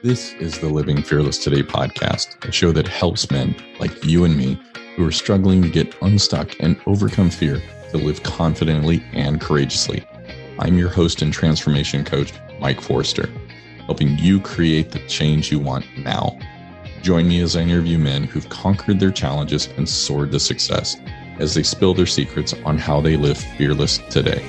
This is the Living Fearless Today podcast, a show that helps men like you and me who are struggling to get unstuck and overcome fear to live confidently and courageously. I'm your host and transformation coach, Mike Forster, helping you create the change you want now. Join me as I interview men who've conquered their challenges and soared to success as they spill their secrets on how they live fearless today.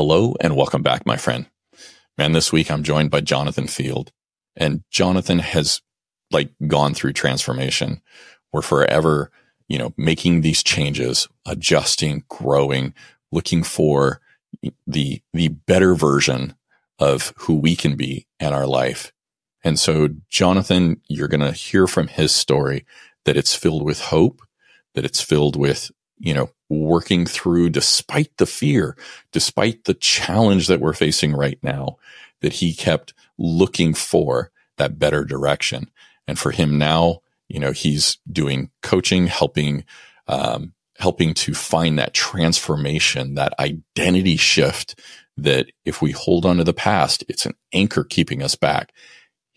Hello and welcome back, my friend. Man, this week I'm joined by Jonathan Field. And Jonathan has like gone through transformation. We're forever, you know, making these changes, adjusting, growing, looking for the, the better version of who we can be in our life. And so, Jonathan, you're going to hear from his story that it's filled with hope, that it's filled with you know, working through despite the fear, despite the challenge that we're facing right now, that he kept looking for that better direction. And for him now, you know, he's doing coaching, helping, um, helping to find that transformation, that identity shift that if we hold on to the past, it's an anchor keeping us back.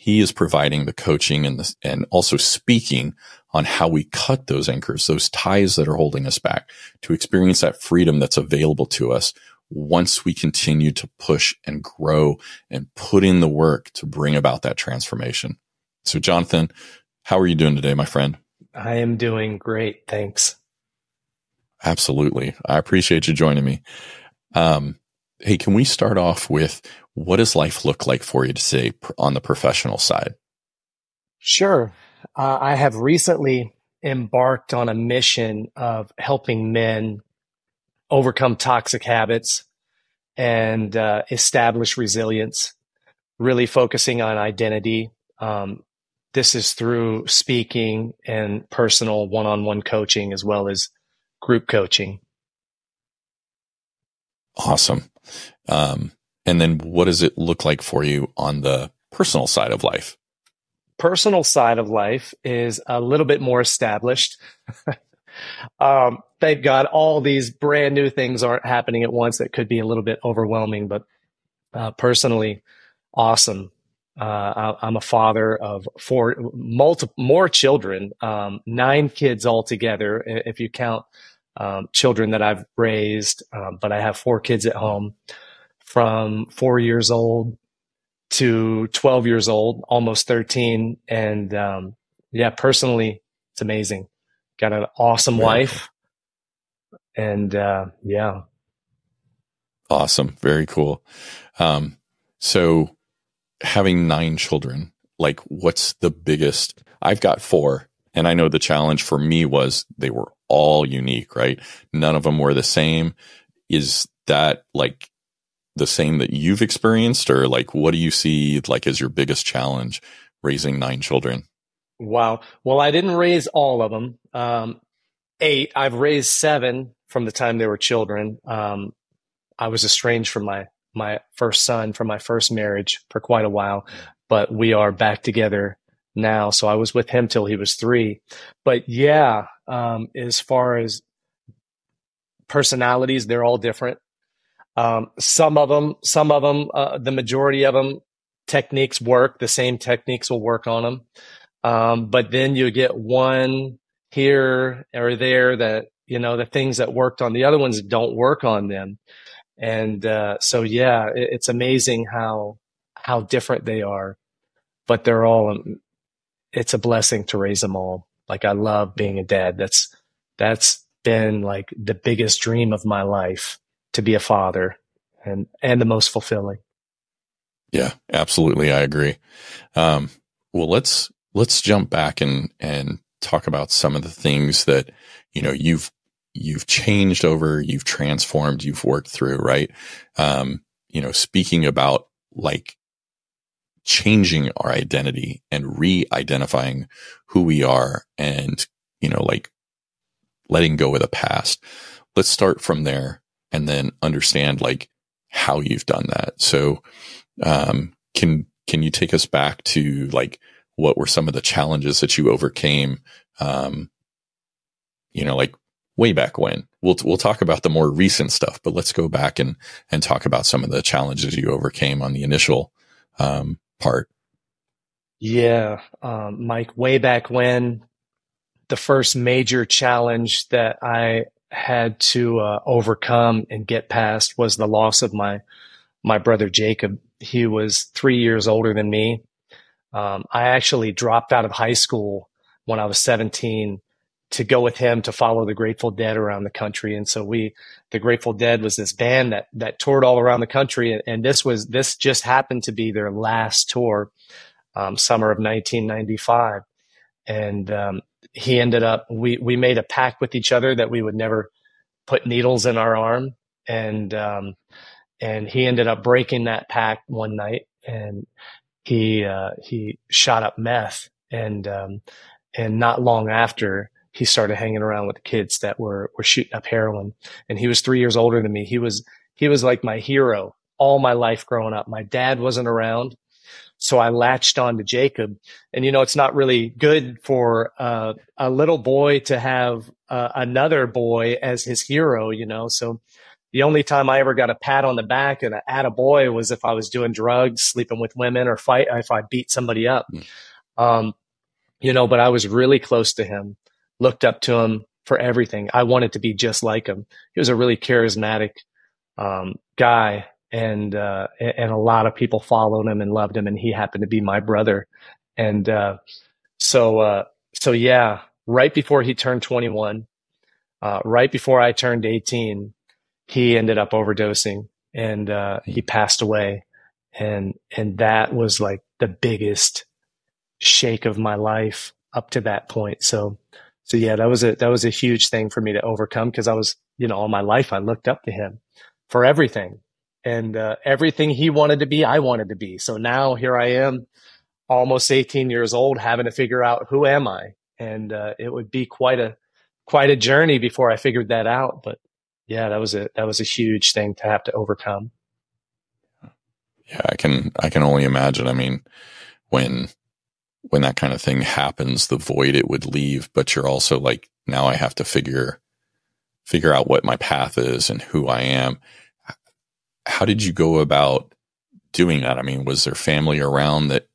He is providing the coaching and the, and also speaking on how we cut those anchors, those ties that are holding us back to experience that freedom that's available to us once we continue to push and grow and put in the work to bring about that transformation. So, Jonathan, how are you doing today, my friend? I am doing great. Thanks. Absolutely. I appreciate you joining me. Um, hey, can we start off with what does life look like for you to say on the professional side? Sure. Uh, I have recently embarked on a mission of helping men overcome toxic habits and uh, establish resilience, really focusing on identity. Um, this is through speaking and personal one on one coaching as well as group coaching. Awesome. Um, and then what does it look like for you on the personal side of life? personal side of life is a little bit more established. um, thank God all these brand new things aren't happening at once that could be a little bit overwhelming, but uh, personally, awesome. Uh, I, am a father of four, multiple, more children, um, nine kids altogether, if you count um, children that I've raised. Um, but I have four kids at home from four years old to 12 years old, almost 13. And um, yeah, personally, it's amazing. Got an awesome Very wife. Cool. And uh, yeah. Awesome. Very cool. Um, so having nine children, like what's the biggest? I've got four. And I know the challenge for me was they were all unique, right? None of them were the same. Is that like the same that you've experienced or like what do you see like as your biggest challenge raising nine children? Wow. Well i didn't raise all of them um, eight i've raised seven from the time they were children. Um, i was estranged from my my first son from my first marriage for quite a while but we are back together now. So i was with him till he was three. But yeah um, as far as personalities they're all different um, some of them, some of them, uh, the majority of them, techniques work. The same techniques will work on them. Um, but then you get one here or there that, you know, the things that worked on the other ones don't work on them. And, uh, so yeah, it, it's amazing how, how different they are, but they're all, um, it's a blessing to raise them all. Like I love being a dad. That's, that's been like the biggest dream of my life to be a father and and the most fulfilling. Yeah, absolutely. I agree. Um, well, let's let's jump back and and talk about some of the things that you know you've you've changed over, you've transformed, you've worked through, right? Um, you know, speaking about like changing our identity and re-identifying who we are and, you know, like letting go of the past. Let's start from there and then understand like how you've done that. So, um, can, can you take us back to like what were some of the challenges that you overcame? Um, you know, like way back when. We'll we'll talk about the more recent stuff, but let's go back and and talk about some of the challenges you overcame on the initial um, part. Yeah, um, Mike, way back when, the first major challenge that I had to uh, overcome and get past was the loss of my my brother Jacob. He was three years older than me. Um, I actually dropped out of high school when I was 17 to go with him to follow the Grateful Dead around the country. And so we, the Grateful Dead was this band that, that toured all around the country. And, and this was, this just happened to be their last tour, um, summer of 1995. And, um, he ended up, we, we made a pact with each other that we would never put needles in our arm. And, um, and he ended up breaking that pact one night and he, uh, he shot up meth. And, um, and not long after he started hanging around with the kids that were were shooting up heroin. And he was 3 years older than me. He was he was like my hero all my life growing up. My dad wasn't around so I latched on to Jacob and you know it's not really good for uh, a little boy to have uh, another boy as his hero you know so the only time I ever got a pat on the back and a boy was if I was doing drugs, sleeping with women, or fight if I beat somebody up. Mm. Um, you know, but I was really close to him looked up to him for everything. I wanted to be just like him. He was a really charismatic um, guy, and uh, and a lot of people followed him and loved him. And he happened to be my brother, and uh, so uh, so yeah. Right before he turned 21, uh, right before I turned 18, he ended up overdosing and uh, he passed away, and and that was like the biggest shake of my life up to that point. So so yeah, that was a that was a huge thing for me to overcome because I was, you know, all my life I looked up to him for everything. And uh, everything he wanted to be, I wanted to be. So now here I am, almost 18 years old, having to figure out who am I. And uh, it would be quite a quite a journey before I figured that out. But yeah, that was a that was a huge thing to have to overcome. Yeah, I can I can only imagine. I mean, when when that kind of thing happens, the void it would leave, but you're also like, now I have to figure, figure out what my path is and who I am. How did you go about doing that? I mean, was there family around that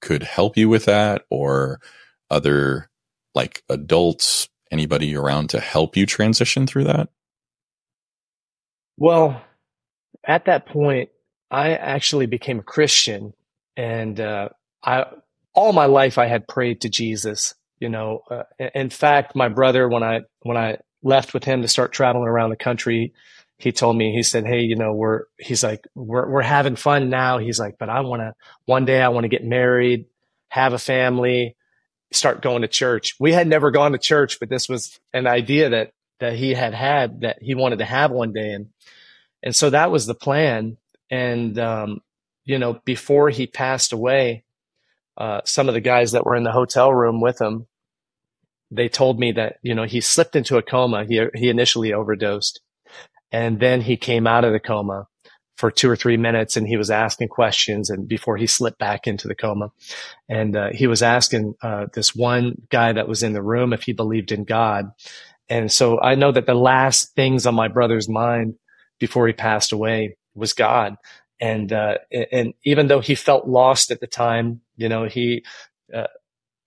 could help you with that or other like adults, anybody around to help you transition through that? Well, at that point, I actually became a Christian and, uh, I, all my life I had prayed to Jesus. You know, uh, in fact, my brother, when I when I left with him to start traveling around the country, he told me he said, "Hey, you know, we're he's like we're we're having fun now." He's like, "But I want to one day I want to get married, have a family, start going to church." We had never gone to church, but this was an idea that that he had had that he wanted to have one day, and and so that was the plan. And um, you know, before he passed away, uh, some of the guys that were in the hotel room with him, they told me that you know he slipped into a coma. He he initially overdosed, and then he came out of the coma for two or three minutes, and he was asking questions. And before he slipped back into the coma, and uh, he was asking uh, this one guy that was in the room if he believed in God. And so I know that the last things on my brother's mind before he passed away was God. And, uh, and even though he felt lost at the time, you know, he, uh,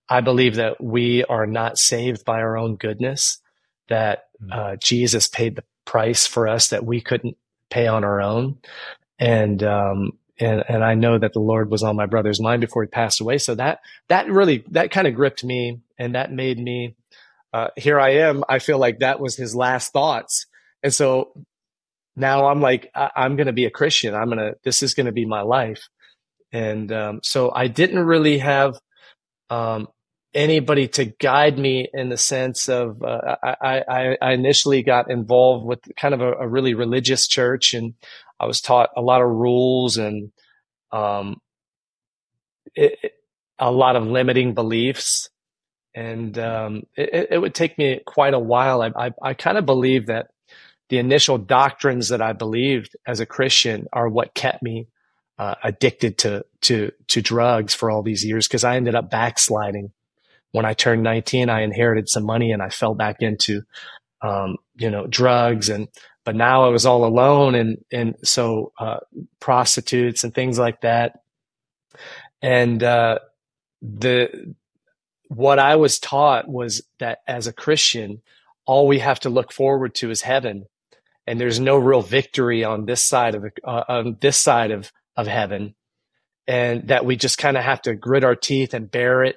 I believe that we are not saved by our own goodness, that mm. uh, Jesus paid the price for us that we couldn't pay on our own. And, um, and, and I know that the Lord was on my brother's mind before he passed away. So that, that really, that kind of gripped me and that made me, uh, here I am. I feel like that was his last thoughts. And so now I'm like, I, am going to be a Christian. I'm going to, this is going to be my life. And, um, so I didn't really have, um, anybody to guide me in the sense of, uh, I, I, I, initially got involved with kind of a, a, really religious church and I was taught a lot of rules and, um, it, it, a lot of limiting beliefs. And, um, it, it would take me quite a while. I, I, I kind of believe that the initial doctrines that I believed as a Christian are what kept me uh, addicted to to to drugs for all these years because I ended up backsliding. When I turned 19, I inherited some money and I fell back into um, you know drugs and but now I was all alone and and so uh, prostitutes and things like that. And uh, the what I was taught was that as a Christian all we have to look forward to is heaven. And there's no real victory on this side of uh, on this side of of heaven. And that we just kind of have to grit our teeth and bear it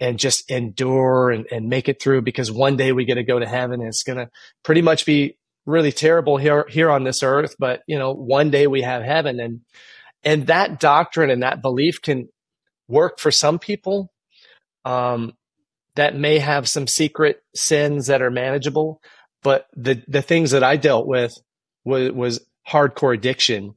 and just endure and, and make it through because one day we get to go to heaven and it's going to pretty much be really terrible here here on this earth but you know one day we have heaven. And and that doctrine and that belief can work for some people um, that may have some secret sins that are manageable but the the things that I dealt with was was hardcore addiction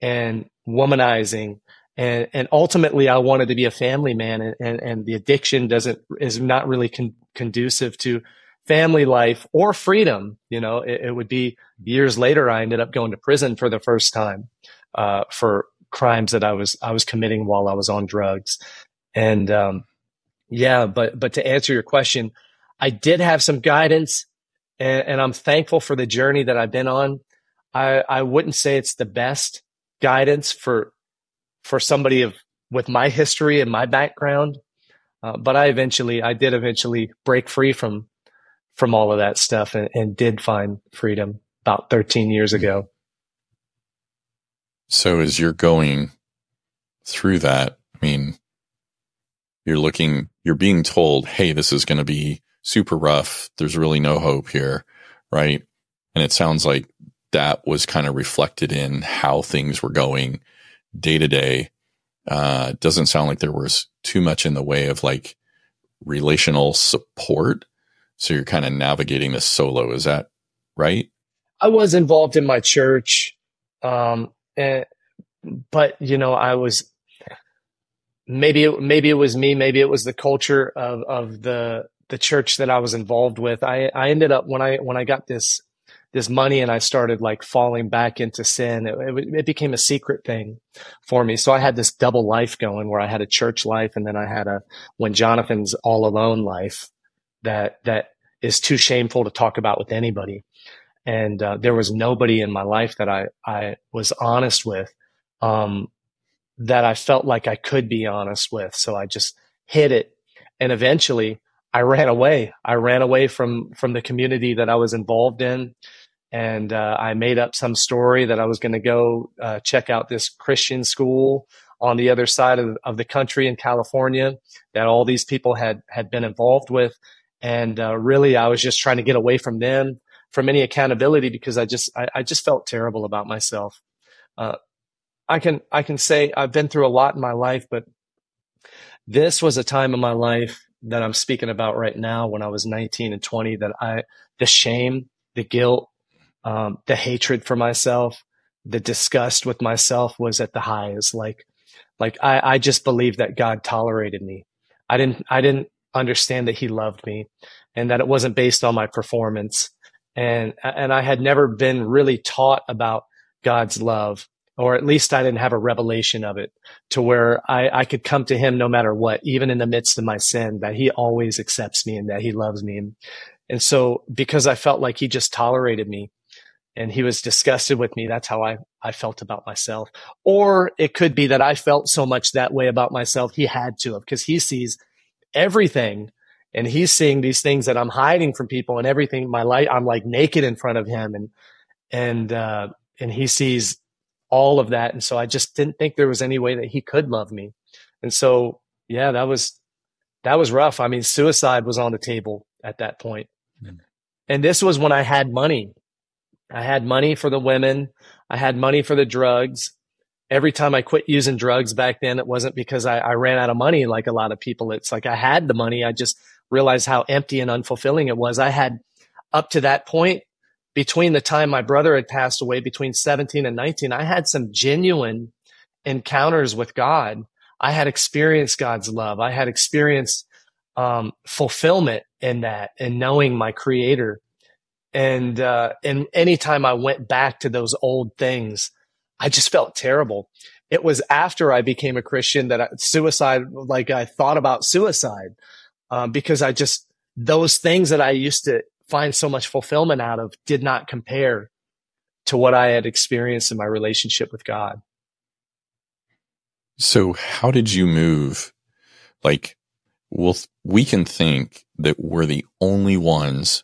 and womanizing and and ultimately I wanted to be a family man and and, and the addiction doesn't is not really con- conducive to family life or freedom you know? It, it, would be years later I ended up going to prison for the first time uh, for crimes that I was I was committing while I was on drugs. And um, yeah but but to answer your question I did have some guidance and, and I'm thankful for the journey that I've been on. I I wouldn't say it's the best guidance for for somebody of with my history and my background. Uh, but I eventually, I did eventually break free from from all of that stuff and, and did find freedom about 13 years ago. So as you're going through that, I mean, you're looking, you're being told, Hey, this is going to be super rough. There's really no hope here. Right. And it sounds like that was kind of reflected in how things were going day to day. Uh, doesn't sound like there was too much in the way of like relational support. So you're kind of navigating this solo. Is that right? I was involved in my church. Um, and, but you know, I was, maybe, it, maybe it was me, maybe it was the culture of, of the, the church that I was involved with. I, I ended up when I, when I got this this money and I started like falling back into sin. It, it, it, became a secret thing for me. So I had this double life going where I had a church life and then I had a when Jonathan's all alone life that that is too shameful to talk about with anybody. And uh, there was nobody in my life that I I was honest with, um, that I felt like I could be honest with. So I just hid it, and eventually I ran away. I ran away from from the community that I was involved in and uh, I made up some story that I was going to go uh, check out this Christian school on the other side of, of, the country in California that all these people had had been involved with, and uh, really I was just trying to get away from them, from any accountability because I just I, I just felt terrible about myself. Uh, I can I can say I've been through a lot in my life, but this was a time in my life that I'm speaking about right now when I was 19 and 20 that I the shame, the guilt, um, the hatred for myself, the disgust with myself was at the highest. Like, like I, I just believed that God tolerated me. I didn't, I didn't understand that he loved me and that it wasn't based on my performance. And, and I had never been really taught about God's love, or at least I didn't have a revelation of it to where I, I could come to him no matter what, even in the midst of my sin, that he always accepts me and that he loves me. And, and so because I felt like he just tolerated me, and he was disgusted with me. That's how I, I felt about myself. Or it could be that I felt so much that way about myself. He had to have because he sees everything and he's seeing these things that I'm hiding from people and everything. My light, I'm like naked in front of him and, and, uh, and he sees all of that. And so I just didn't think there was any way that he could love me. And so, yeah, that was, that was rough. I mean, suicide was on the table at that point. Mm. And this was when I had money. I had money for the women. I had money for the drugs. Every time I quit using drugs back then, it wasn't because I, I ran out of money like a lot of people. It's like I had the money. I just realized how empty and unfulfilling it was. I had up to that point between the time my brother had passed away, between 17 and 19, I had some genuine encounters with God. I had experienced God's love. I had experienced um, fulfillment in that and knowing my creator and uh, and anytime I went back to those old things, I just felt terrible. it was after I became a Christian that I, suicide, like I thought about suicide, um, because I just, those things that I used to find so much fulfillment out of did not compare to what I had experienced in my relationship with God. So how did you move? Like, well, we can think that we're the only ones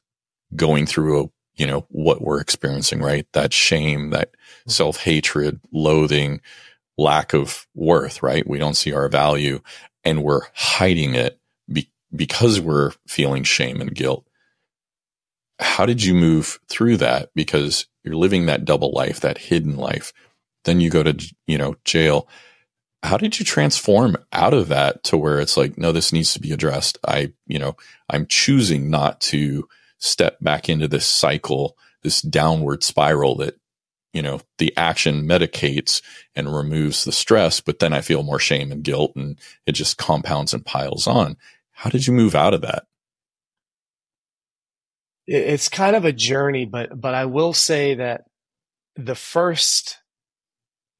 going through a, you know, what we're experiencing, right? That shame, that mm-hmm. self hatred, loathing, lack of worth, right? We don't see our value and we're hiding it be- because we're feeling shame and guilt. How did you move through that? Because you're living that double life, that hidden life. Then you go to, you know, jail how did you transform out of that to where it's like, no, this needs to be addressed? I, you know, I'm choosing not to step back into this cycle, this downward spiral that, you know, the action medicates and removes the stress, but then I feel more shame and guilt and it just compounds and piles on. How did you move out of that? It's kind of a journey, but, but I will say that the first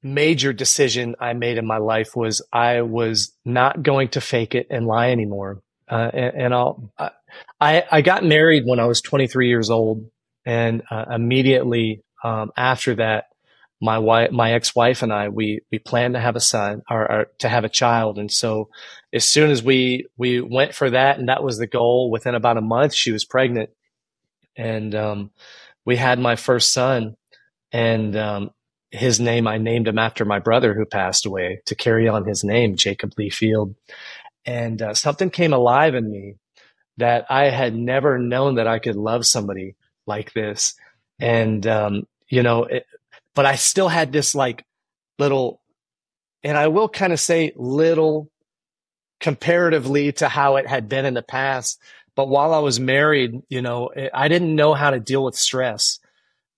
major decision I made in my life was I was not going to fake it and lie anymore. Uh, and, and, I'll, I, I got married when I was 23 years old. And uh, immediately um, after that, my wife, my ex-wife and I, we, we planned to have a son or, or, to have a child. And so as soon as we, we went for that and that was the goal within about a month, she was pregnant and, um, we had my first son and, um, his name, I named him after my brother who passed away to carry on his name, Jacob Lee Field. And uh, something came alive in me that I had never known that I could love somebody like this. And, um, you know, it, but I still had this like little, and I will kind of say little comparatively to how it had been in the past. But while I was married, you know, I didn't know how to deal with stress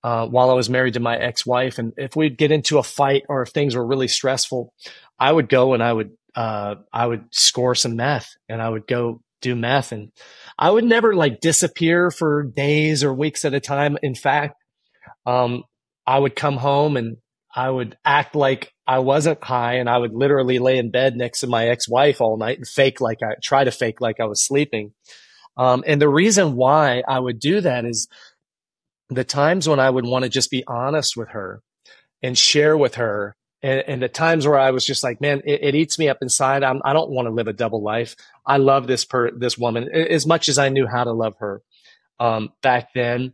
uh, while I was married to my ex-wife. And if we'd get into a fight or if things were really stressful, I would go and I would, uh, I would score some meth and I would go do meth and I would never like disappear for days or weeks at a time. In fact, um, I would come home and I would act like I wasn't high and I would literally lay in bed next to my ex-wife all night and fake like I try to fake like I was sleeping. Um, and the reason why I would do that is the times when I would want to just be honest with her and share with her. And, and the times where I was just like, man, it, it eats me up inside. I'm, I do not want to live a double life. I love this per, this woman as much as I knew how to love her, um, back then.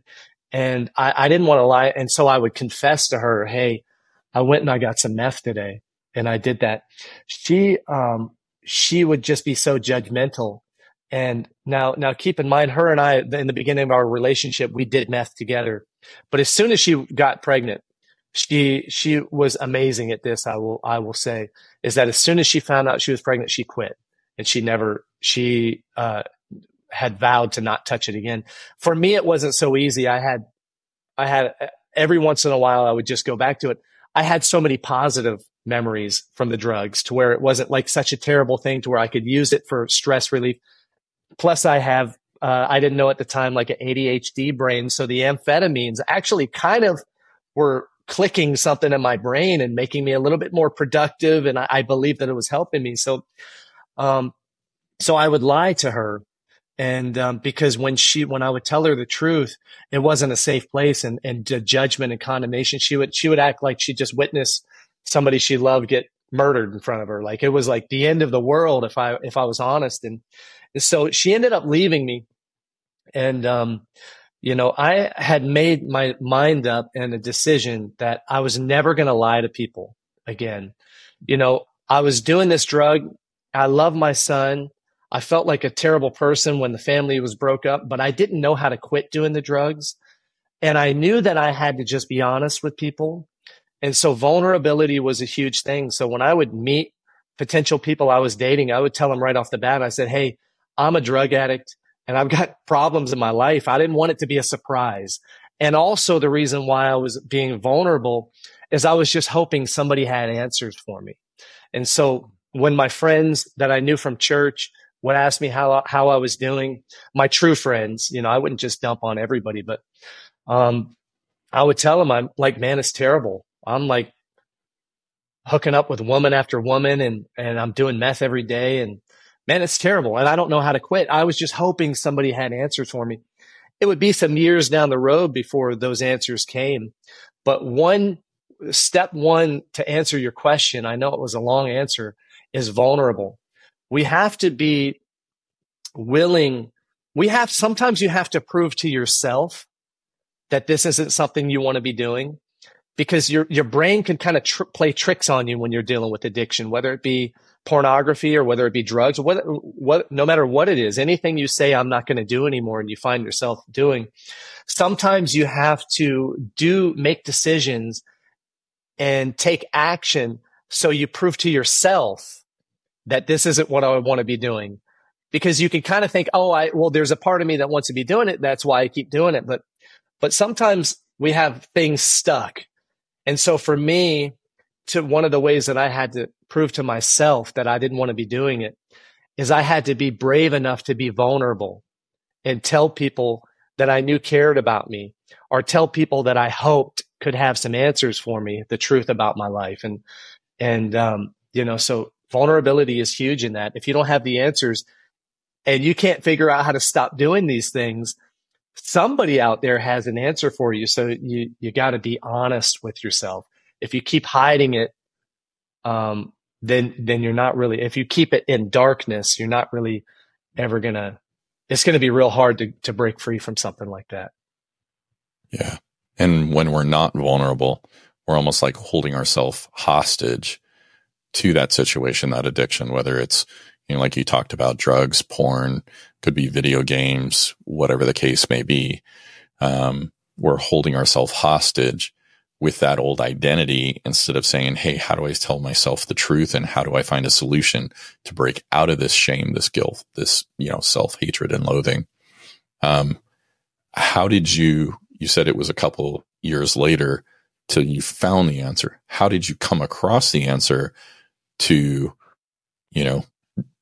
And I, I didn't want to lie. And so I would confess to her, Hey, I went and I got some meth today and I did that. She, um, she would just be so judgmental and now, now keep in mind, her and I, in the beginning of our relationship, we did meth together. But as soon as she got pregnant, she, she was amazing at this. I will, I will say is that as soon as she found out she was pregnant, she quit and she never, she, uh, had vowed to not touch it again. For me, it wasn't so easy. I had, I had every once in a while, I would just go back to it. I had so many positive memories from the drugs to where it wasn't like such a terrible thing to where I could use it for stress relief. Plus, I have, uh, I didn't know at the time, like an ADHD brain. So the amphetamines actually kind of were clicking something in my brain and making me a little bit more productive. And I, I believe that it was helping me. So, um, so I would lie to her. And, um, because when she, when I would tell her the truth, it wasn't a safe place and, and judgment and condemnation. She would, she would act like she just witnessed somebody she loved get murdered in front of her. Like it was like the end of the world if I, if I was honest. And, so she ended up leaving me. And, um, you know, I had made my mind up and a decision that I was never going to lie to people again. You know, I was doing this drug. I love my son. I felt like a terrible person when the family was broke up, but I didn't know how to quit doing the drugs. And I knew that I had to just be honest with people. And so vulnerability was a huge thing. So when I would meet potential people I was dating, I would tell them right off the bat, I said, Hey, I'm a drug addict and I've got problems in my life. I didn't want it to be a surprise. And also the reason why I was being vulnerable is I was just hoping somebody had answers for me. And so when my friends that I knew from church would ask me how, how I was doing, my true friends, you know, I wouldn't just dump on everybody, but, um, I would tell them I'm like, man, it's terrible. I'm like hooking up with woman after woman and, and I'm doing meth every day. And man, it's terrible. And I don't know how to quit. I was just hoping somebody had answers for me. It would be some years down the road before those answers came. But one step one to answer your question, I know it was a long answer, is vulnerable. We have to be willing. We have, sometimes you have to prove to yourself that this isn't something you want to be doing because your, your brain can kind of tr- play tricks on you when you're dealing with addiction, whether it be pornography or whether it be drugs, what, what, no matter what it is, anything you say, I'm not going to do anymore and you find yourself doing, sometimes you have to do, make decisions and take action so you prove to yourself that this isn't what I want to be doing. Because you can kind of think, oh, I, well, there's a part of me that wants to be doing it. That's why I keep doing it. But, but sometimes we have things stuck. And so for me, to one of the ways that I had to prove to myself that I didn't want to be doing it is I had to be brave enough to be vulnerable and tell people that I knew cared about me or tell people that I hoped could have some answers for me, the truth about my life. And, and, um, you know, so vulnerability is huge in that. If you don't have the answers and you can't figure out how to stop doing these things, somebody out there has an answer for you. So you, you got to be honest with yourself. If you keep hiding it, um, then, then you're not really, if you keep it in darkness, you're not really ever gonna, it's to be real hard to, to break free from something like that. Yeah. And when we're not vulnerable, we're almost like holding ourselves hostage to that situation, that addiction, whether it's, you know, like you talked about drugs, porn, could be video games, whatever the case may be. Um, we're holding ourselves hostage with that old identity instead of saying, Hey, how do I tell myself the truth? And how do I find a solution to break out of this shame, this guilt, this, you know, self hatred and loathing? Um, how did you you said it was a couple years later till you found the answer. How did you come across the answer to, you know,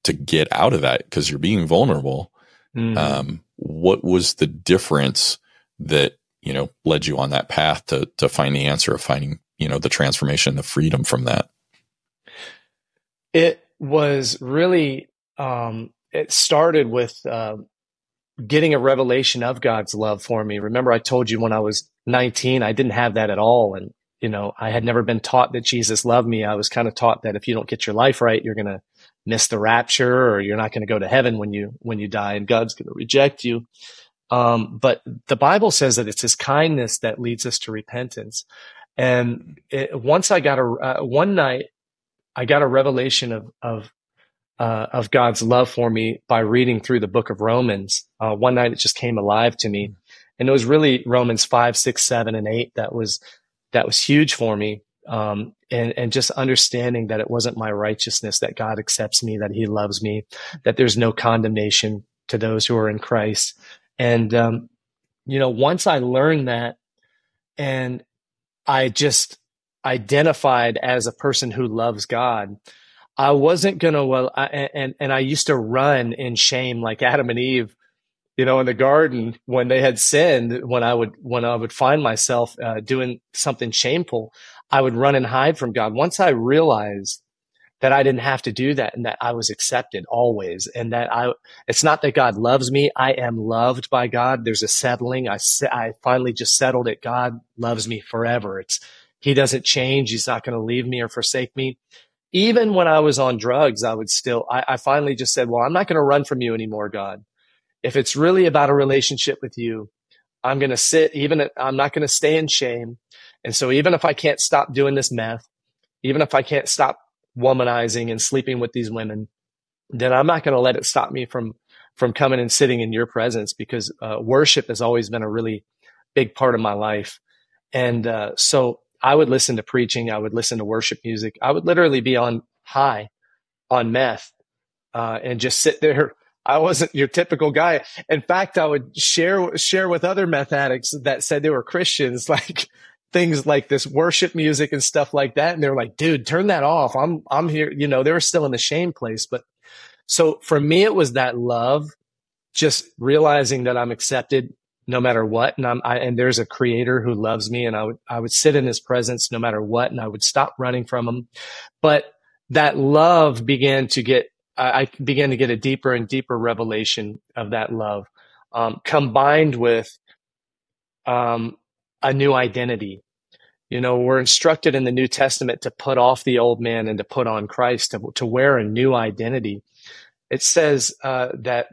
to get out of that? Because you're being vulnerable. Mm. Um, what was the difference that, you know, led you on that path to, to find the answer of finding, you know, the transformation, the freedom from that? It was really, um, it started with, uh, getting a revelation of God's love for me. Remember, I told you when I was 19, I didn't have that at all. And, you know, I had never been taught that Jesus loved me. I was kind of taught that if you don't get your life right, you're going to miss the rapture or you're not going to go to heaven when you, when you die and God's going to reject you. Um, but the Bible says that it's his kindness that leads us to repentance. And it, once I got a, uh, one night, I got a revelation of, of uh, of God's love for me by reading through the book of Romans. Uh, one night it just came alive to me. And it was really Romans five, six, seven, and eight that was, that was huge for me. Um, and, and just understanding that it wasn't my righteousness, that God accepts me, that he loves me, that there's no condemnation to those who are in Christ. And, um, you know, once I learned that and I just identified as a person who loves God, I wasn't gonna well, I, and and I used to run in shame like Adam and Eve, you know, in the garden when they had sinned. When I would when I would find myself uh, doing something shameful, I would run and hide from God. Once I realized that I didn't have to do that and that I was accepted always, and that I it's not that God loves me, I am loved by God. There's a settling. I I finally just settled it. God loves me forever. It's He doesn't change. He's not going to leave me or forsake me even when I was on drugs, I would still, I, I finally just said, well, I'm not going to run from you anymore, God. If it's really about a relationship with you, I'm going to sit, even, I'm not going to stay in shame. And so even if I can't stop doing this meth, even if I can't stop womanizing and sleeping with these women, then I'm not going to let it stop me from, from coming and sitting in your presence because uh, worship has always been a really big part of my life. And uh, so I would listen to preaching. I would listen to worship music. I would literally be on high on meth uh, and just sit there. I wasn't your typical guy. In fact, I would share share with other meth addicts that said they were Christians, like things like this worship music and stuff like that. And they're like, dude, turn that off. I'm I'm here. You know, they were still in the shame place. But so for me, it was that love, just realizing that I'm accepted no matter what. And I'm, I, and there's a creator who loves me and I would, I would sit in his presence no matter what. And I would stop running from him. But that love began to get, I began to get a deeper and deeper revelation of that love, um, combined with, um, a new identity. You know, we're instructed in the New Testament to put off the old man and to put on Christ, to, to wear a new identity. It says uh, that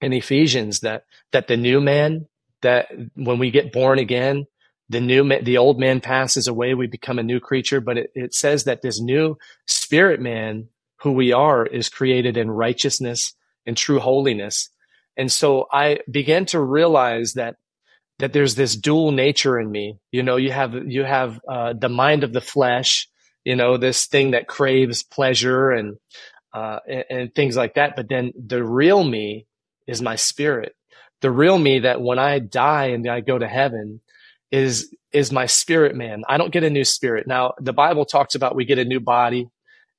in Ephesians that that the new man that when we get born again, the new man, the old man passes away, we become a new creature. But it, it says that this new spirit man, who we are, is created in righteousness and true holiness. And so I began to realize that that there's this dual nature in me. You know, you have you have uh, the mind of the flesh. You know, this thing that craves pleasure and, uh, and and things like that. But then the real me is my spirit. The real me that when I die and I go to heaven is, is my spirit man. I don't get a new spirit. Now, the Bible talks about we get a new body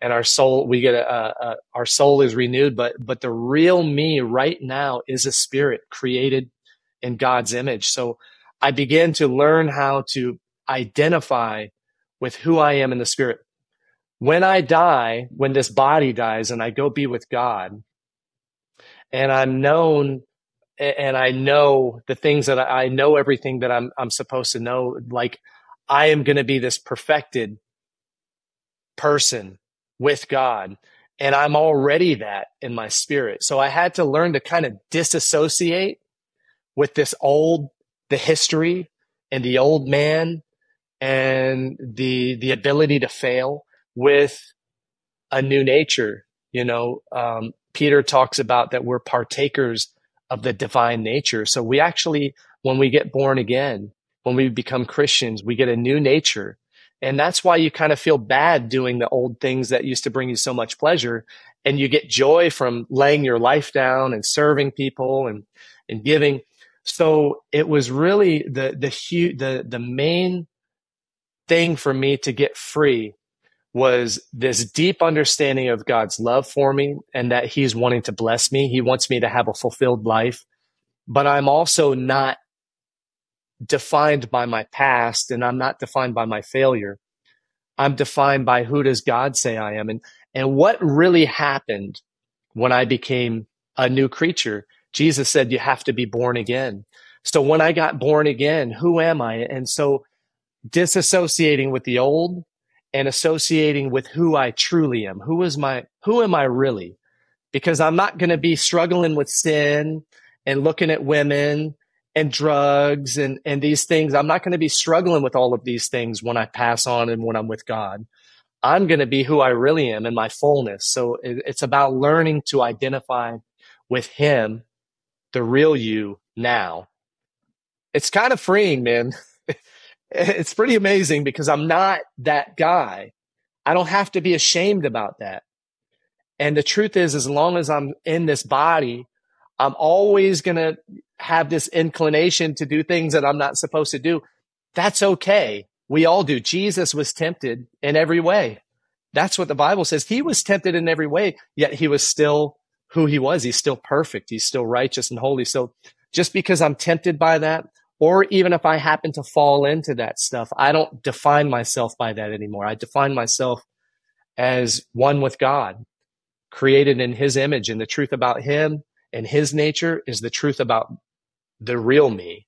and our soul, we get a, a, a our soul is renewed, but, but the real me right now is a spirit created in God's image. So I began to learn how to identify with who I am in the spirit. When I die, when this body dies and I go be with God, and I'm known and I know the things that I, know everything that I'm I'm supposed to know. Like I am going to be this perfected person with God, and I'm already that in my spirit. So I had to learn to kind of disassociate with this old, the history and the old man and the the ability to fail with a new nature. You know, um, Peter talks about that we're partakers of the divine nature. So we actually, when we get born again, when we become Christians, we get a new nature. And that's why you kind of feel bad doing the old things that used to bring you so much pleasure. And you get joy from laying your life down and serving people and, and giving. So it was really the, the, huge, the, the main thing for me to get free was this deep understanding of God's love for me and that He's wanting to bless me. He wants me to have a fulfilled life. But I'm also not defined by my past and I'm not defined by my failure. I'm defined by who does God say I am and, and what really happened when I became a new creature. Jesus said, you have to be born again. So when I got born again, who am I? And so disassociating with the old and associating with who I truly am. Who is my, who am I really? Because I'm not going to be struggling with sin and looking at women and drugs and, and these things. I'm not going to be struggling with all of these things when I pass on and when I'm with God. I'm going to be who I really am in my fullness. So it's about learning to identify with Him, the real you now. It's kind of freeing, man. it's pretty amazing because I'm not that guy. I don't have to be ashamed about that. And the truth is, as long as I'm in this body, I'm always going to have this inclination to do things that I'm not supposed to do. That's okay. We all do. Jesus was tempted in every way. That's what the Bible says. He was tempted in every way, yet he was still who he was. He's still perfect. He's still righteous and holy. So just because I'm tempted by that, or even if I happen to fall into that stuff, I don't define myself by that anymore. I define myself as one with God, created in his image. And the truth about him and his nature is the truth about the real me.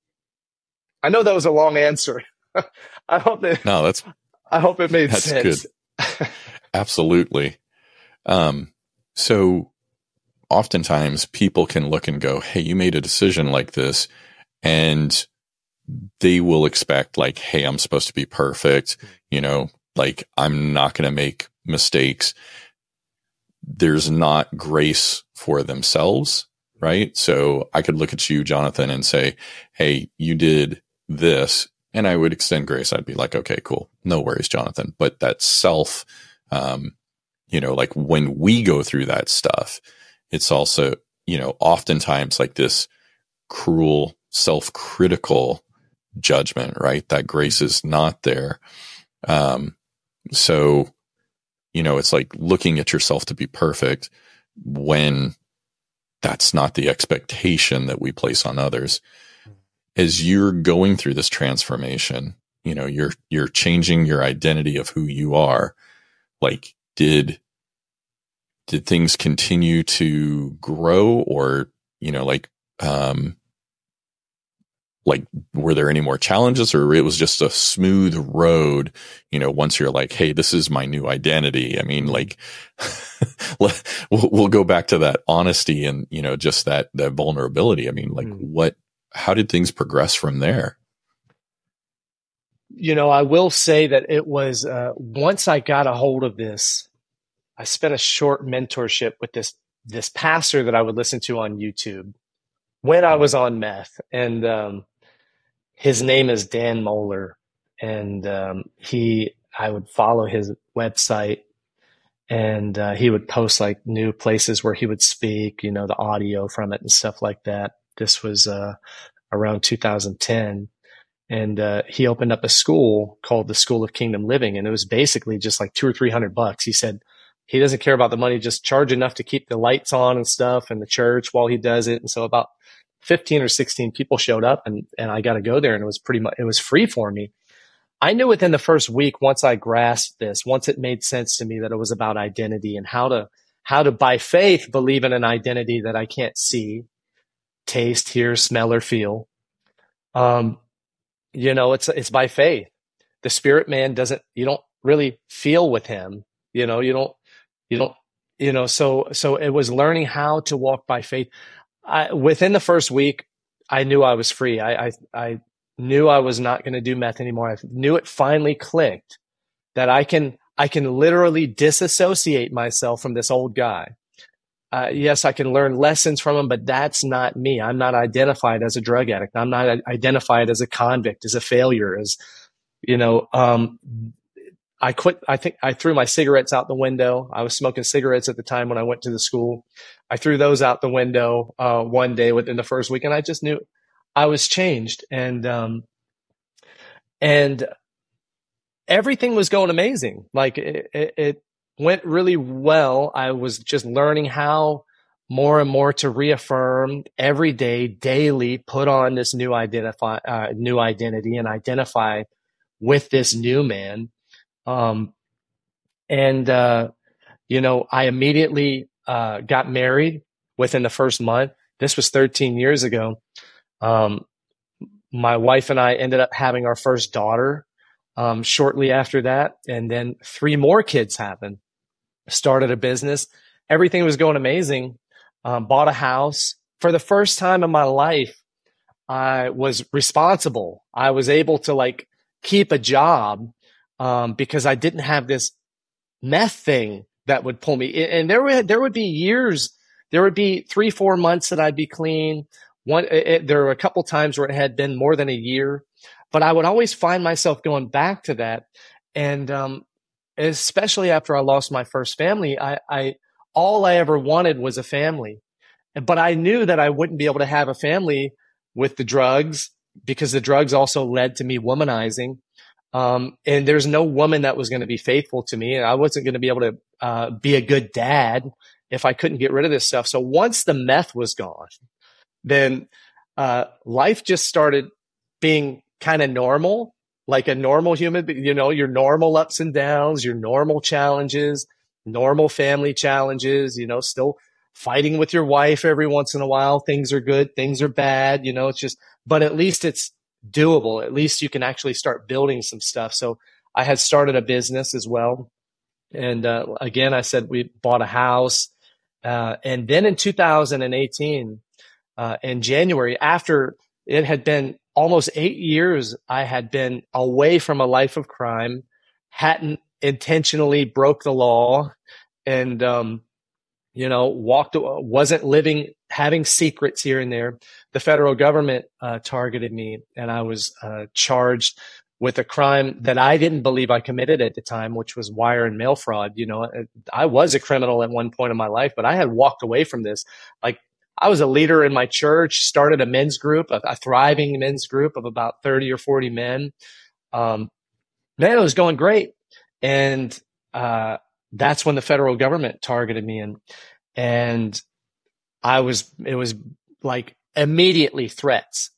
I know that was a long answer. I hope that, no, that's, I hope it made that's sense. good. Absolutely. Um, so oftentimes people can look and go, Hey, you made a decision like this and they will expect like, Hey, I'm supposed to be perfect. You know, like I'm not going to make mistakes. There's not grace for themselves. Right. So I could look at you, Jonathan, and say, Hey, you did this. And I would extend grace. I'd be like, okay, cool. No worries, Jonathan. But that self, um, you know, like when we go through that stuff, it's also, you know, oftentimes like this cruel, self critical judgment, right? That grace is not there. Um, so, you know, it's like looking at yourself to be perfect when that's not the expectation that we place on others. as you're going through this transformation, you know, you're, you're changing your identity of who you are. Like, did, did things continue to grow or, you know, like, um, like were there any more challenges or it was just a smooth road you know once you're like hey this is my new identity. I mean like we'll, we'll, go back to that honesty and you know just that that vulnerability. I mean like mm. what how did things progress from there? You know i will say that it was uh, once i got a hold of this i spent a short mentorship with this this pastor that i would listen to on youtube when i was on meth and um, his name is Dan Mohler, and um, he I would follow his website, and uh, he would post like new places where he would speak, you know, the audio from it and stuff like that. This was uh, around 2010, and uh, he opened up a school called the School of Kingdom Living, and it was basically just like two or three hundred bucks. He said he doesn't care about the money, just charge enough to keep the lights on and stuff and the church while he does it. And so about 15 or 16 people showed up and, and I got to go there and it was pretty much, it was free for me. I knew within the first week, once I grasped this, once it made sense to me that it was about identity and how to, how to by faith believe in an identity that I can't see, taste, hear, smell, or feel. Um, you know, it's, it's by faith. The spirit man doesn't, you don't really feel with him. You know, you don't, you don't, you know, so, so it was learning how to walk by faith. I, within the first week, I knew I was free. I, I, I knew I was not going to do meth anymore. I knew it finally clicked that I can, I can literally disassociate myself from this old guy. Uh, yes, I can learn lessons from him, but that's not me. I'm not identified as a drug addict. I'm not identified as a convict, as a failure, as, you know, um, I quit. I think I threw my cigarettes out the window. I was smoking cigarettes at the time when I went to the school. I threw those out the window uh, one day within the first week, and I just knew I was changed, and um, and everything was going amazing. Like it, it, went really well. I was just learning how more and more to reaffirm every day, daily, put on this new identify, uh, new identity, and identify with this new man um, and, uh, you know, I immediately uh, got married within the first month. This was 13 years ago. Um, my wife and I ended up having our first daughter um, shortly after that. And then three more kids happened. Started a business. Everything was going amazing. Um, bought a house. For the first time in my life, I was responsible. I was able to like keep a job um, because I didn't have this meth thing that would pull me. And there would there would be years, there would be three four months that I'd be clean. One, it, there were a couple times where it had been more than a year, but I would always find myself going back to that. And um, especially after I lost my first family, I, I all I ever wanted was a family, but I knew that I wouldn't be able to have a family with the drugs because the drugs also led to me womanizing um, and there's no woman that was going to be faithful to me. And I wasn't going to be able to uh, be a good dad if I couldn't get rid of this stuff. So once the meth was gone, then uh, life just started being kind of normal, like a normal human, you know, your normal ups and downs, your normal challenges, normal family challenges, you know, still fighting with your wife every once in a while. Things are good, things are bad, you know, it's just, but at least it's doable. At least you can actually start building some stuff. So I had started a business as well. And uh, again, I said we bought a house. Uh, and then in 2018, uh, in January, after it had been almost eight years, I had been away from a life of crime, hadn't intentionally broke the law, and um, you know, walked, wasn't living, having secrets here and there. The federal government uh, targeted me and I was uh, charged with a crime that I didn't believe I committed at the time, which was wire and mail fraud. You know, I was a criminal at one point in my life, but I had walked away from this. Like I was a leader in my church, started a men's group, a, a thriving men's group of about 30 or 40 men. Um, man, it was going great. And, uh, that's when the federal government targeted me and and I was it was like immediately threats.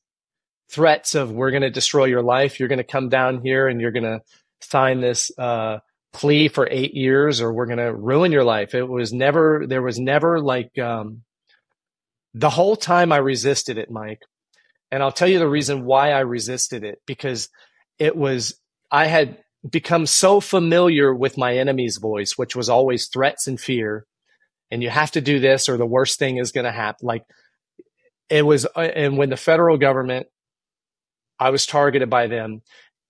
threats of we're going to destroy your life. You're going to come down here and you're going to sign this uh, plea for eight years, or we're going to ruin your life. It was never. There was never like um, the whole time I resisted it, Mike. And I'll tell you the reason why I resisted it because it was I had become so familiar with my enemy's voice, which was always threats and fear. And you have to do this or the worst thing is going to happen. Like it was, uh, and when the federal government, I was targeted by them,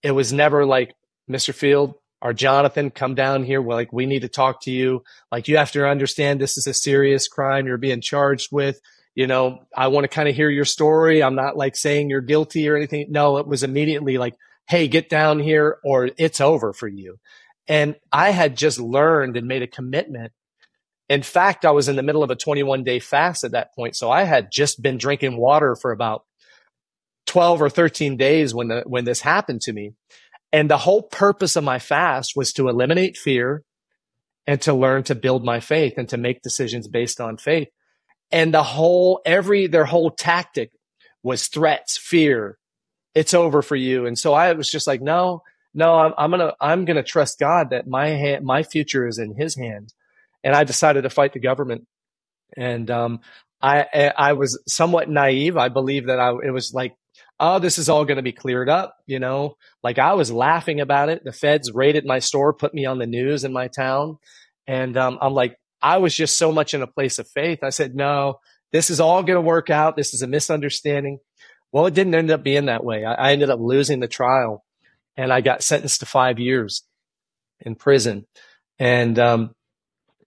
it was never like, Mr. Field or Jonathan, come down here. We're like, we need to talk to you. Like, you have to understand this is a serious crime you're being charged with. You know, I want to kind of hear your story. I'm not like saying you're guilty or anything. No, it was immediately like, Hey, get down here or it's over for you. And I had just learned and made a commitment in fact, I was in the middle of a 21 day fast at that point. So I had just been drinking water for about 12 or 13 days when the, when this happened to me. And the whole purpose of my fast was to eliminate fear and to learn to build my faith and to make decisions based on faith. And the whole, every, their whole tactic was threats, fear. It's over for you. And so I was just like, no, no, I'm, I'm gonna, I'm gonna trust God that my hand, my future is in his hands and I decided to fight the government. And um, I I was somewhat naive. I believe that I it was like, oh, this is all going to be cleared up. You know, like I was laughing about it. The feds raided my store, put me on the news in my town, and um, I'm like, I was just so much in a place of faith. I said, no, this is all going to work out. This is a misunderstanding. Well, it didn't end up being that way. I, I ended up losing the trial, and I got sentenced to five years in prison. And um,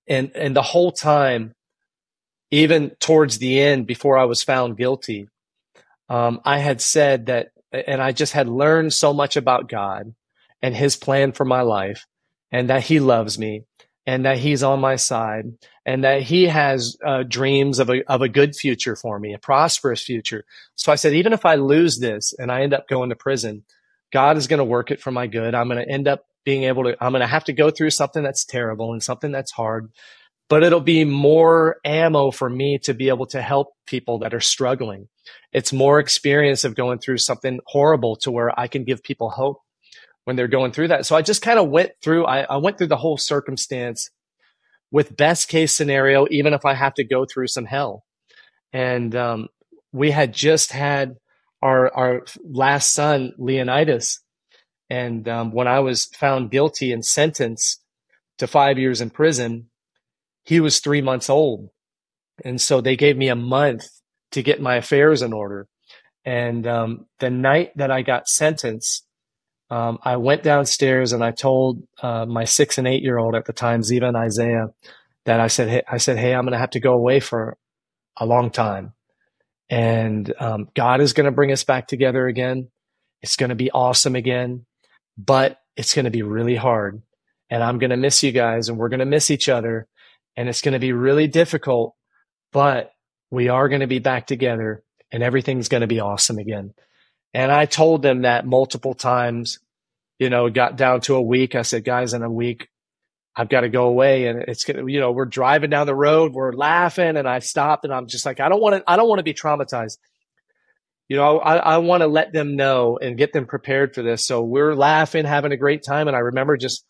and, and the whole time, even towards the end, before I was found guilty, um, I had said that, and I just had learned so much about God and his plan for my life and that he loves me and that he's on my side and that he has uh, dreams of a, of a good future for me, a prosperous future. So I said, even if I lose this and I end up going to prison, God is going to work it for my good. I'm going to end up being able to, I'm going to have to go through something that's terrible and something that's hard, but it'll be more ammo for me to be able to help people that are struggling. It's more experience of going through something horrible to where I can give people hope when they're going through that. So I just kind of went through, I, I went through the whole circumstance with best case scenario, even if I have to go through some hell. And, um, we had just had our, our last son, Leonidas, and um, when I was found guilty and sentenced to five years in prison, he was three months old. And so they gave me a month to get my affairs in order. And um, the night that I got sentenced, um, I went downstairs and I told uh, my six and eight year old at the time, Ziva and Isaiah, that I said, hey, I said, hey, I'm going to have to go away for a long time, and um, God is going to bring us back together again. It's going to be awesome again but it's going to be really hard. And I'm going to miss you guys and we're going to miss each other. And it's going to be really difficult, but we are going to be back together and everything's going to be awesome again. And I told them that multiple times, you know, got down to a week. I said, guys, in a week, I've got to go away. And it's going to, you know, we're driving down the road, we're laughing and I stopped and I'm just like, I don't want to, I don't want to be traumatized you know, I, I want to let them know and get them prepared for this. So we're laughing, having a great time. And I remember just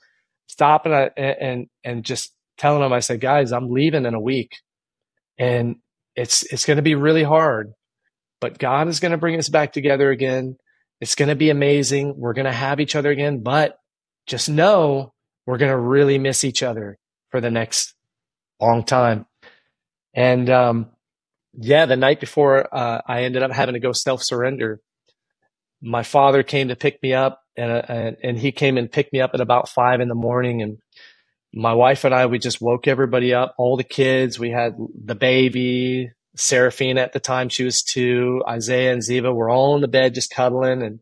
stopping uh, and, and, and just telling them, I said, guys, I'm leaving in a week and it's, it's going to be really hard, but God is going to bring us back together again. It's going to be amazing. We're going to have each other again, but just know we're going to really miss each other for the next long time. And, um, yeah, the night before uh, I ended up having to go self surrender, my father came to pick me up, and, uh, and and he came and picked me up at about five in the morning, and my wife and I we just woke everybody up, all the kids. We had the baby, Seraphina at the time, she was two. Isaiah and Ziva were all in the bed just cuddling, and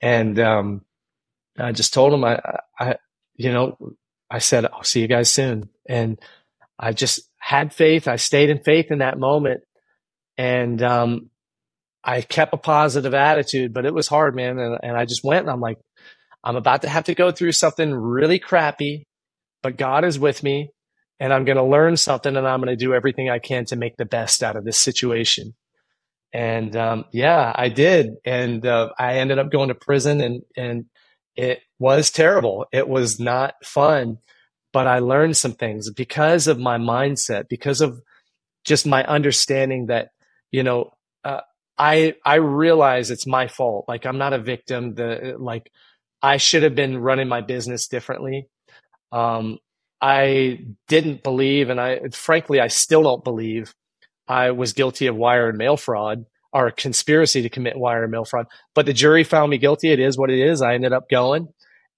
and um, I just told them I I you know I said I'll see you guys soon, and I just had faith. I stayed in faith in that moment. And, um, I kept a positive attitude, but it was hard, man. And, and I just went and I'm like, I'm about to have to go through something really crappy, but God is with me and I'm going to learn something and I'm going to do everything I can to make the best out of this situation. And um, yeah, I did, and uh, I ended up going to prison, and and it was terrible. It was not fun, but I learned some things because of my mindset, because of just my understanding that you know uh, I I realize it's my fault. Like I'm not a victim. The like I should have been running my business differently. Um, I didn't believe, and I frankly I still don't believe I was guilty of wire and mail fraud or conspiracy to commit wire and mail fraud. But the jury found me guilty. It is what it is. I ended up going,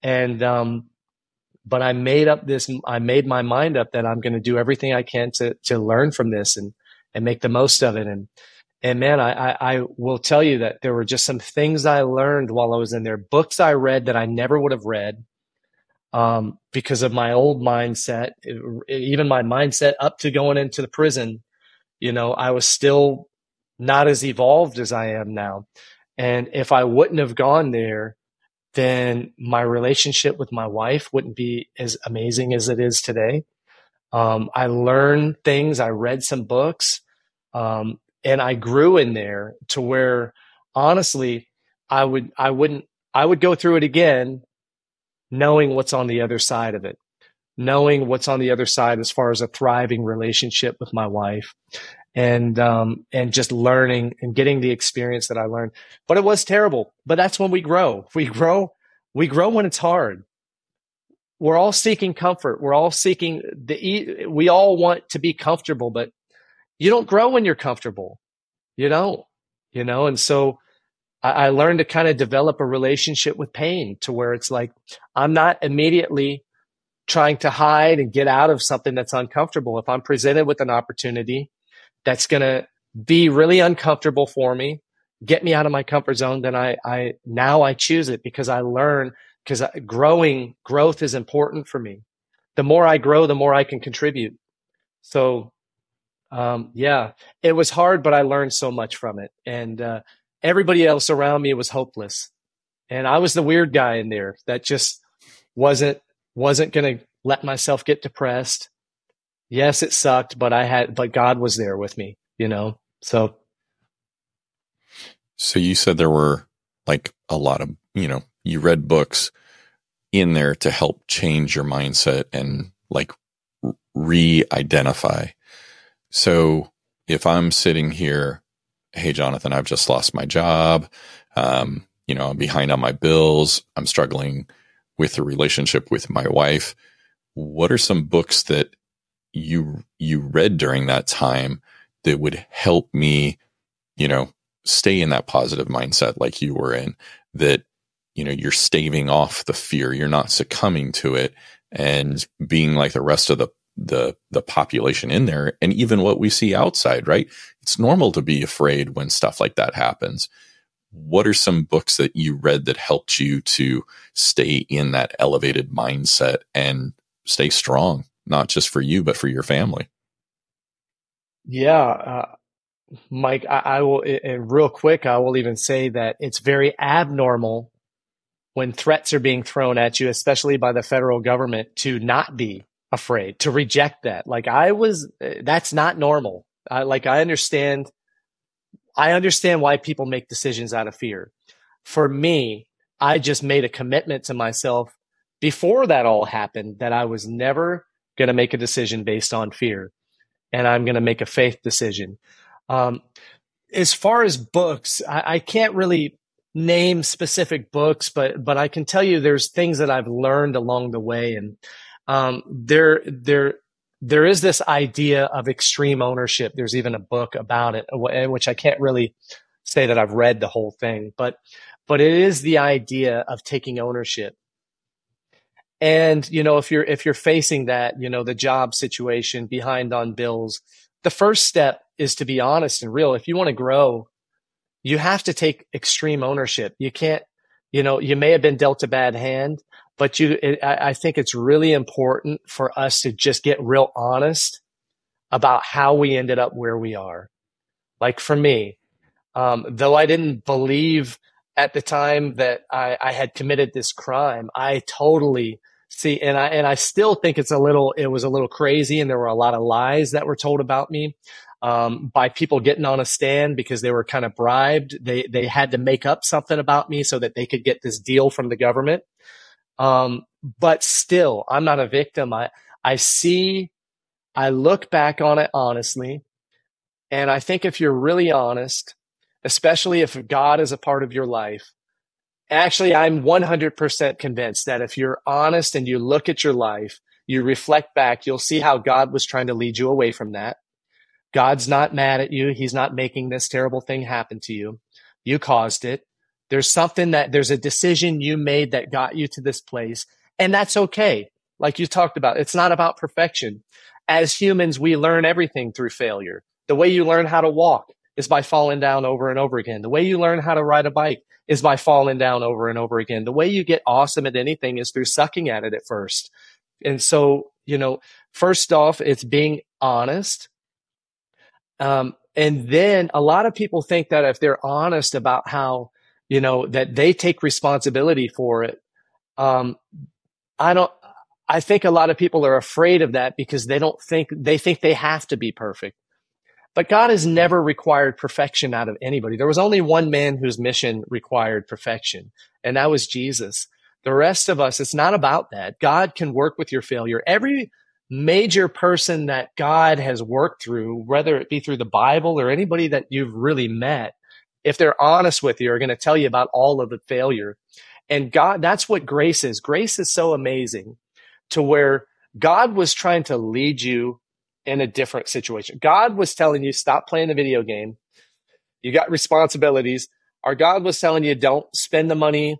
and um, but I made up this. I made my mind up that I'm going to do everything I can to to learn from this and and make the most of it. And and man, I, I, I will tell you that there were just some things I learned while I was in there. Books I read that I never would have read um, because of my old mindset, even my mindset up to going into the prison you know, I was still not as evolved as I am now. And if I wouldn't have gone there, then my relationship with my wife wouldn't be as amazing as it is today. Um, I learned things, I read some books, um, and I grew in there to where honestly, I would, I wouldn't, I would go through it again knowing what's on the other side of it knowing what's on the other side as far as a thriving relationship with my wife and um, and just learning and getting the experience that I learned. But it was terrible. But that's when we grow. We grow. We grow when it's hard. We're all seeking comfort. We're all seeking the. We all want to be comfortable, but you don't grow when you're comfortable. You don't. You know, and so I, learned to kind of develop a relationship with pain to where it's like I'm not immediately trying to hide and get out of something that's uncomfortable. If I'm presented with an opportunity that's going to be really uncomfortable for me, get me out of my comfort zone, then I, I, now I choose it because I learn because growing, growth is important for me. The more I grow, the more I can contribute. So, um, yeah, it was hard, but I learned so much from it. And, uh, everybody else around me was hopeless. And I was the weird guy in there that just wasn't wasn't going to let myself get depressed. Yes, it sucked, but I had, but God was there with me, you know? So. So you said there were like a lot of, you know, you read books in there to help change your mindset and like re identify. So if I'm sitting here, hey, Jonathan, I've just lost my job. Um, you know, I'm behind on my bills. I'm struggling with the relationship with my wife. What are some books that you you read during that time that would help me, you know, stay in that positive mindset like you were in that you know you're staving off the fear you're not succumbing to it and being like the rest of the the the population in there and even what we see outside right it's normal to be afraid when stuff like that happens what are some books that you read that helped you to stay in that elevated mindset and stay strong, not just for you, but for your family? Yeah. Uh, Mike, I, I will, and real quick, I will even say that it's very abnormal when threats are being thrown at you, especially by the federal government, to not be afraid, to reject that. Like I was, that's not normal. I, like I understand I understand why people make decisions out of fear. For me, I just made a commitment to myself before that all happened that I was never going to make a decision based on fear. And I'm going to make a faith decision. Um, as far as books, I, I can't really name specific books, but but I can tell you there's things that I've learned along the way, and um, there there there is this idea of extreme ownership. There's even a book about it, which I can't really say that I've read the whole thing, but but it is the idea of taking ownership. And you know, if you're if you're facing that, you know, the job situation, behind on bills, the first step is to be honest and real. If you want to grow, you have to take extreme ownership. You can't, you know, you may have been dealt a bad hand, but you, it, I, think it's really important for us to just get real honest about how we ended up where we are. Like for me, um, though I didn't believe at the time that I, I had committed this crime, I totally see, and I and I still think it's a little, it was a little crazy, and there were a lot of lies that were told about me. um, by people getting on a stand because they were kind of bribed. They they had to make up something about me so that they could get this deal from the government. Um, but still, I'm not a victim. I I see, I look back on it honestly, and I think if you're really honest, especially if God is a part of your life, actually, I'm 100% convinced that if you're honest and you look at your life, you reflect back, you'll see how God was trying to lead you away from that. God's not mad at you. He's not making this terrible thing happen to you. You caused it. There's something that there's a decision you made that got you to this place. And that's okay. Like you talked about, it's not about perfection. As humans, we learn everything through failure. The way you learn how to walk is by falling down over and over again. The way you learn how to ride a bike is by falling down over and over again. The way you get awesome at anything is through sucking at it at first. And so, you know, first off, it's being honest. Um, and then a lot of people think that if they're honest about how, you know, that they take responsibility for it, um, I don't, I think a lot of people are afraid of that because they don't think, they think they have to be perfect. But God has never required perfection out of anybody. There was only one man whose mission required perfection, and that was Jesus. The rest of us, it's not about that. God can work with your failure. Every major person that God has worked through, whether it be through the Bible or anybody that you've really met, if they're honest with you, are going to tell you about all of the failure. And God, that's what grace is. Grace is so amazing to where God was trying to lead you in a different situation. God was telling you, stop playing the video game. You got responsibilities. Our God was telling you, don't spend the money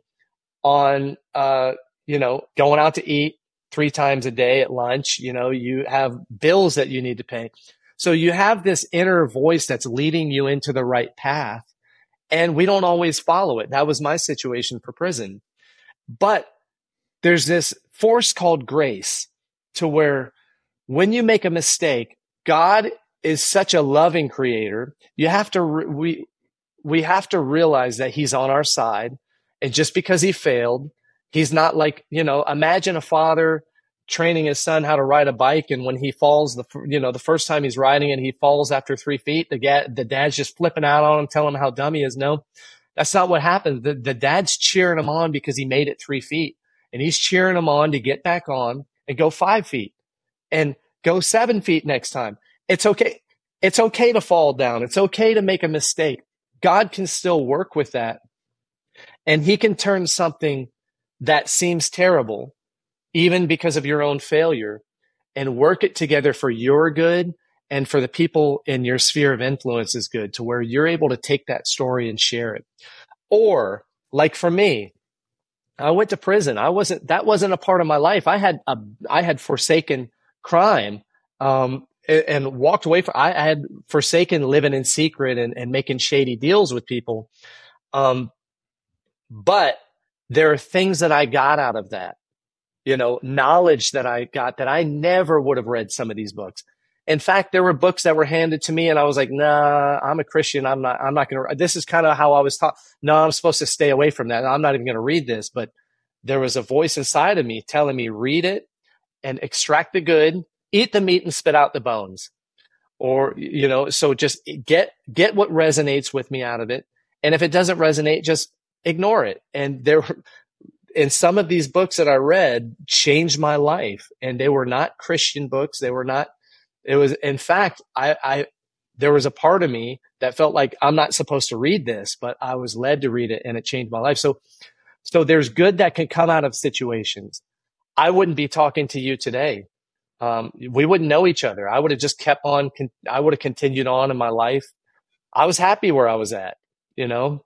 on, uh, you know, going out to eat three times a day at lunch. You know, you have bills that you need to pay. So you have this inner voice that's leading you into the right path. And we don't always follow it. That was my situation for prison. But there's this force called grace to where when you make a mistake, God is such a loving creator. You have to, re- we, we have to realize that he's on our side. And just because he failed, he's not like, you know, imagine a father training his son how to ride a bike. And when he falls, the, you know, the first time he's riding and he falls after three feet, the, the dad's just flipping out on him, telling him how dumb he is. No, that's not what happened. The, the dad's cheering him on because he made it three feet and he's cheering him on to get back on and go five feet and go seven feet next time. It's okay. It's okay to fall down. It's okay to make a mistake. God can still work with that. And he can turn something that seems terrible, even because of your own failure, and work it together for your good and for the people in your sphere of influence is good to where you're able to take that story and share it. Or like for me, I went to prison. I wasn't, that wasn't a part of my life. I had, a, I had forsaken crime um, and, and, walked away from. I, I, had forsaken living in secret and, and making shady deals with people. Um, but there are things that I got out of that, you know, knowledge that I got that I never would have read some of these books. In fact, there were books that were handed to me and I was like, nah, I'm a Christian. I'm not, I'm not going to, this is kind of how I was taught. No, I'm supposed to stay away from that. I'm not even going to read this, but there was a voice inside of me telling me, read it and extract the good, eat the meat and spit out the bones. Or, you know, so just get, get what resonates with me out of it. And if it doesn't resonate, just ignore it. And there, in some of these books that I read changed my life and they were not Christian books. They were not, it was, in fact, I, I, there was a part of me that felt like I'm not supposed to read this, but I was led to read it and it changed my life. So, so there's good that can come out of situations. I wouldn't be talking to you today. Um, we wouldn't know each other. I would have just kept on. Con- I would have continued on in my life. I was happy where I was at, you know,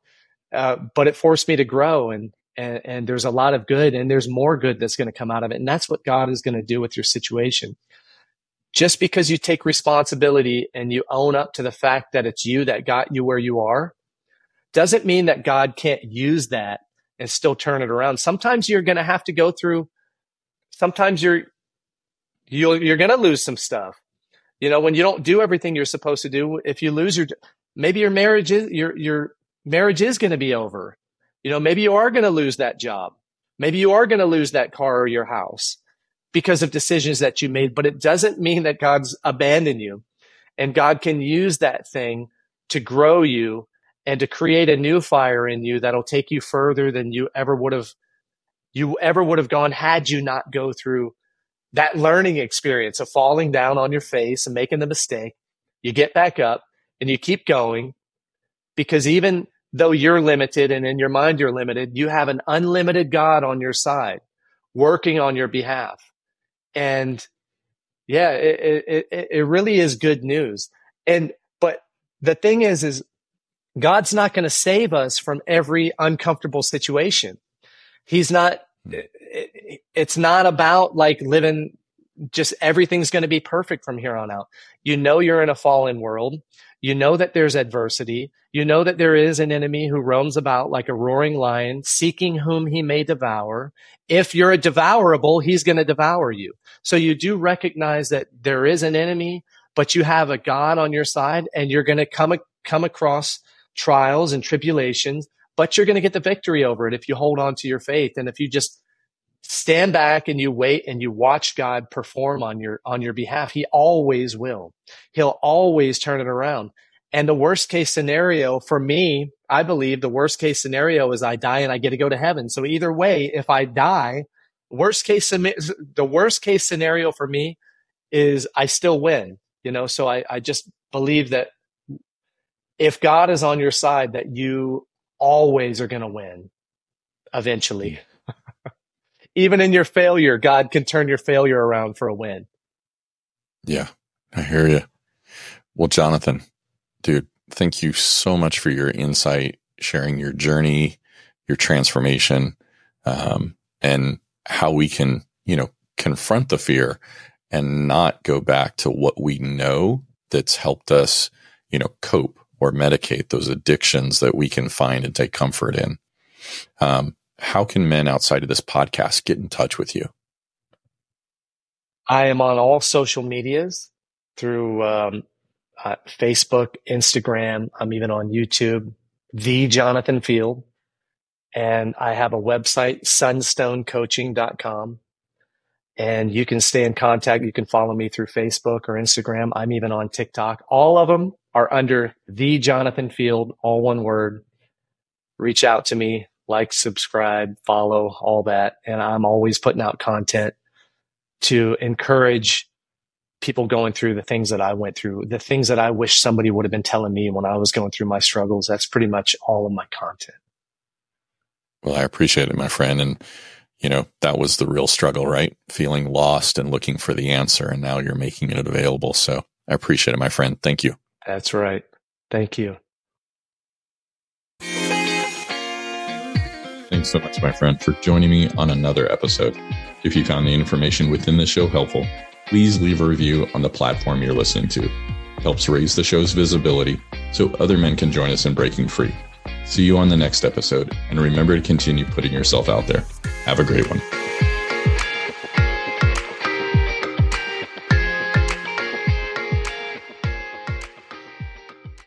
uh, but it forced me to grow and, and, and there's a lot of good and there's more good that's going to come out of it. And that's what God is going to do with your situation. Just because you take responsibility and you own up to the fact that it's you that got you where you are doesn't mean that God can't use that and still turn it around. Sometimes you're going to have to go through sometimes you're you you're going to lose some stuff. You know, when you don't do everything you're supposed to do, if you lose your maybe your marriage is your your marriage is going to be over. You know, maybe you are going to lose that job. Maybe you are going to lose that car or your house because of decisions that you made, but it doesn't mean that God's abandoned you. And God can use that thing to grow you and to create a new fire in you that'll take you further than you ever would have you ever would have gone had you not go through that learning experience of falling down on your face and making the mistake. You get back up and you keep going because even though you're limited and in your mind you're limited, you have an unlimited God on your side working on your behalf. And yeah, it, it, it really is good news. And, but the thing is, is God's not going to save us from every uncomfortable situation. He's not, hmm. it's not about like living just everything's going to be perfect from here on out. You know, you're in a fallen world. You know that there's adversity. You know that there is an enemy who roams about like a roaring lion, seeking whom he may devour. If you're a devourable, he's going to devour you. So you do recognize that there is an enemy, but you have a God on your side and you're going to come, come across trials and tribulations, but you're going to get the victory over it if you hold on to your faith. And if you just stand back and you wait and you watch God perform on your, on your behalf, he always will. He'll always turn it around. And the worst case scenario for me, I believe the worst case scenario is I die and I get to go to heaven. So either way, if I die, worst case, the worst case scenario for me is I still win, you know? So I, I just believe that if God is on your side, that you always are going to win eventually. Even in your failure, God can turn your failure around for a win. Yeah, I hear you. Well, Jonathan, dude, thank you so much for your insight, sharing your journey, your transformation, um, and how we can, you know, confront the fear and not go back to what we know that's helped us, you know, cope or medicate those addictions that we can find and take comfort in. Um, how can men outside of this podcast get in touch with you? I am on all social medias through um, uh, Facebook, Instagram. I'm even on YouTube, the Jonathan Field. And I have a website, sunstonecoaching.com. And you can stay in contact. You can follow me through Facebook or Instagram. I'm even on TikTok. All of them are under the Jonathan Field, all one word. Reach out to me, like, subscribe, follow, all that. And I'm always putting out content to encourage people going through the things that I went through, the things that I wish somebody would have been telling me when I was going through my struggles. That's pretty much all of my content. Well, I appreciate it, my friend. And, you know, that was the real struggle, right? Feeling lost and looking for the answer. And now you're making it available. So I appreciate it, my friend. Thank you. That's right. Thank you. Thanks so much, my friend, for joining me on another episode. If you found the information within the show helpful, please leave a review on the platform you're listening to. It helps raise the show's visibility so other men can join us in breaking free. See you on the next episode, and remember to continue putting yourself out there. Have a great one.